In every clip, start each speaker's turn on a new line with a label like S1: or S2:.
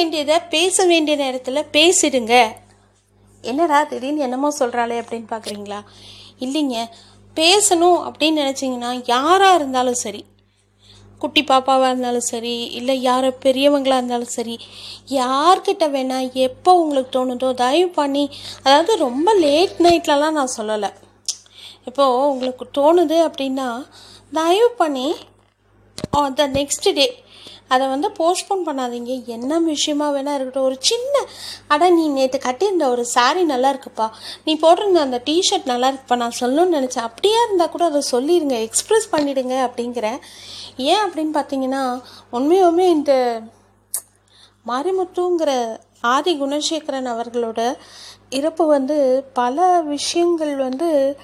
S1: வேண்டியதை பேச வேண்டிய நேரத்தில் பேசிடுங்க. என்னடா திடீர்னு என்னமோ சொல்கிறாளே அப்படின்னு பார்க்குறீங்களா இல்லைங்க. பேசணும் அப்படின்னு நினச்சிங்கன்னா யாராக இருந்தாலும் சரி குட்டி பாப்பாவாக இருந்தாலும் சரி இல்லை யார் பெரியவங்களாக இருந்தாலும் சரி யார்கிட்ட வேணால் எப்போ உங்களுக்கு தோணுதோ தயவு பண்ணி அதாவது ரொம்ப லேட் நைட்லலாம் நான் சொல்லலை. இப்போது உங்களுக்கு தோணுது அப்படின்னா தயவு பண்ணி த நெக்ஸ்ட் டே அதை வந்து போஸ்ட்போன் பண்ணாதீங்க. என்ன விஷயமா வேணால் இருக்கட்டும். ஒரு சின்ன அடா நீ நேற்று கட்டியிருந்த ஒரு சாரீ நல்லா இருக்குப்பா. நீ போட்டிருந்த அந்த டிஷர்ட் நல்லா இருக்குப்பா. நான் சொல்லணும்னு நினச்சேன். அப்படியே இருந்தால் கூட அதை சொல்லிடுங்க எக்ஸ்ப்ரெஸ் பண்ணிடுங்க அப்படிங்கிறேன் ஏன் அப்படின்னு பார்த்தீங்கன்னா உண்மையுமே இந்த மாரிமுத்துங்கிற ஆதி குணசேகரன் அவர்களோட இறப்பு வந்து பல விஷயங்கள் வந்து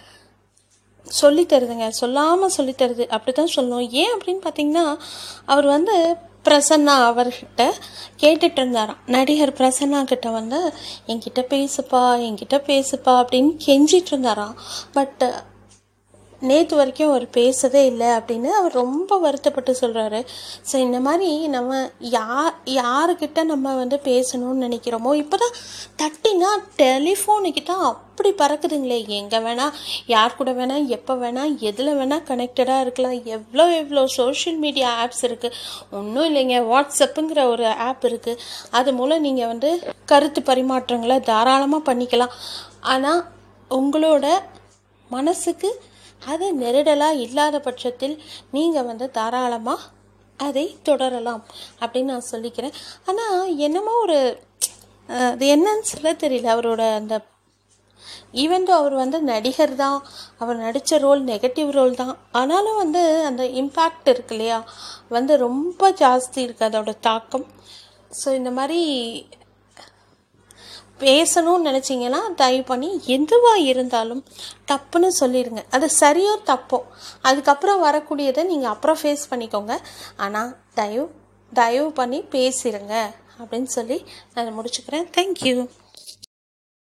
S1: சொல்லித் தருதுங்க சொல்லாமல் சொல்லித் தருது அப்படி தான் சொல்லணும். ஏன் அப்படின்னு பார்த்தீங்கன்னா அவர் வந்து பிரசன்னா அவர்கிட்ட கேட்டுட்டு இருந்தாராம். நடிகர் பிரசன்னா கிட்ட வந்து என்கிட்ட பேசுப்பா என்கிட்ட பேசுப்பா அப்படின்னு கெஞ்சிட்டு இருந்தாராம். பட் நேற்று வரைக்கும் அவர் பேசதே இல்லை அப்படின்னு அவர் ரொம்ப வருத்தப்பட்டு சொல்கிறாரு ஸோ இந்த மாதிரி நம்ம யார் யாருக்கிட்ட நம்ம வந்து பேசணும்னு நினைக்கிறோமோ இப்போ தான் தட்டினா டெலிஃபோனுக்கிட்ட அப்படி பறக்குதுங்களே எங்கே வேணால் யார் கூட வேணால் எப்போ வேணால் எதில் வேணால் கனெக்டடாக இருக்கலாம். எவ்வளோ எவ்வளோ சோஷியல் மீடியா ஆப்ஸ் இருக்குது ஒன்றும் இல்லைங்க வாட்ஸ்அப்புங்கிற ஒரு ஆப் இருக்குது அது மூலம் நீங்கள் வந்து கருத்து பரிமாற்றங்களை தாராளமாக பண்ணிக்கலாம். ஆனால் உங்களோட மனசுக்கு அது நெருடலாக இல்லாத பட்சத்தில் நீங்கள் வந்து தாராளமாக அதை தொடரலாம் அப்படின்னு நான் சொல்லிக்கிறேன். ஆனால் என்னமோ ஒரு அது என்னன்னு சொல்ல தெரியல. அவரோட அந்த ஈவன் அவர் வந்து நடிகர் தான் அவர் நடித்த ரோல் நெகட்டிவ் ரோல் தான் ஆனாலும் வந்து அந்த இம்பேக்ட் இருக்கு இல்லையா? வந்து ரொம்ப ஜாஸ்தி இருக்குது அதோட தாக்கம். ஸோ இந்த மாதிரி பேசணும்னு நினச்சிங்கன்னா தயவு பண்ணி எதுவாக இருந்தாலும் தப்புன்னு சொல்லிடுங்க அது சரியோ தப்போ? அதுக்கப்புறம் வரக்கூடியதை நீங்கள் அப்புறம் ஃபேஸ் பண்ணிக்கோங்க. ஆனால் தயவு தயவு பண்ணி பேசிடுங்க அப்படின்னு சொல்லி நான் முடிச்சுக்கிறேன். தேங்க்யூ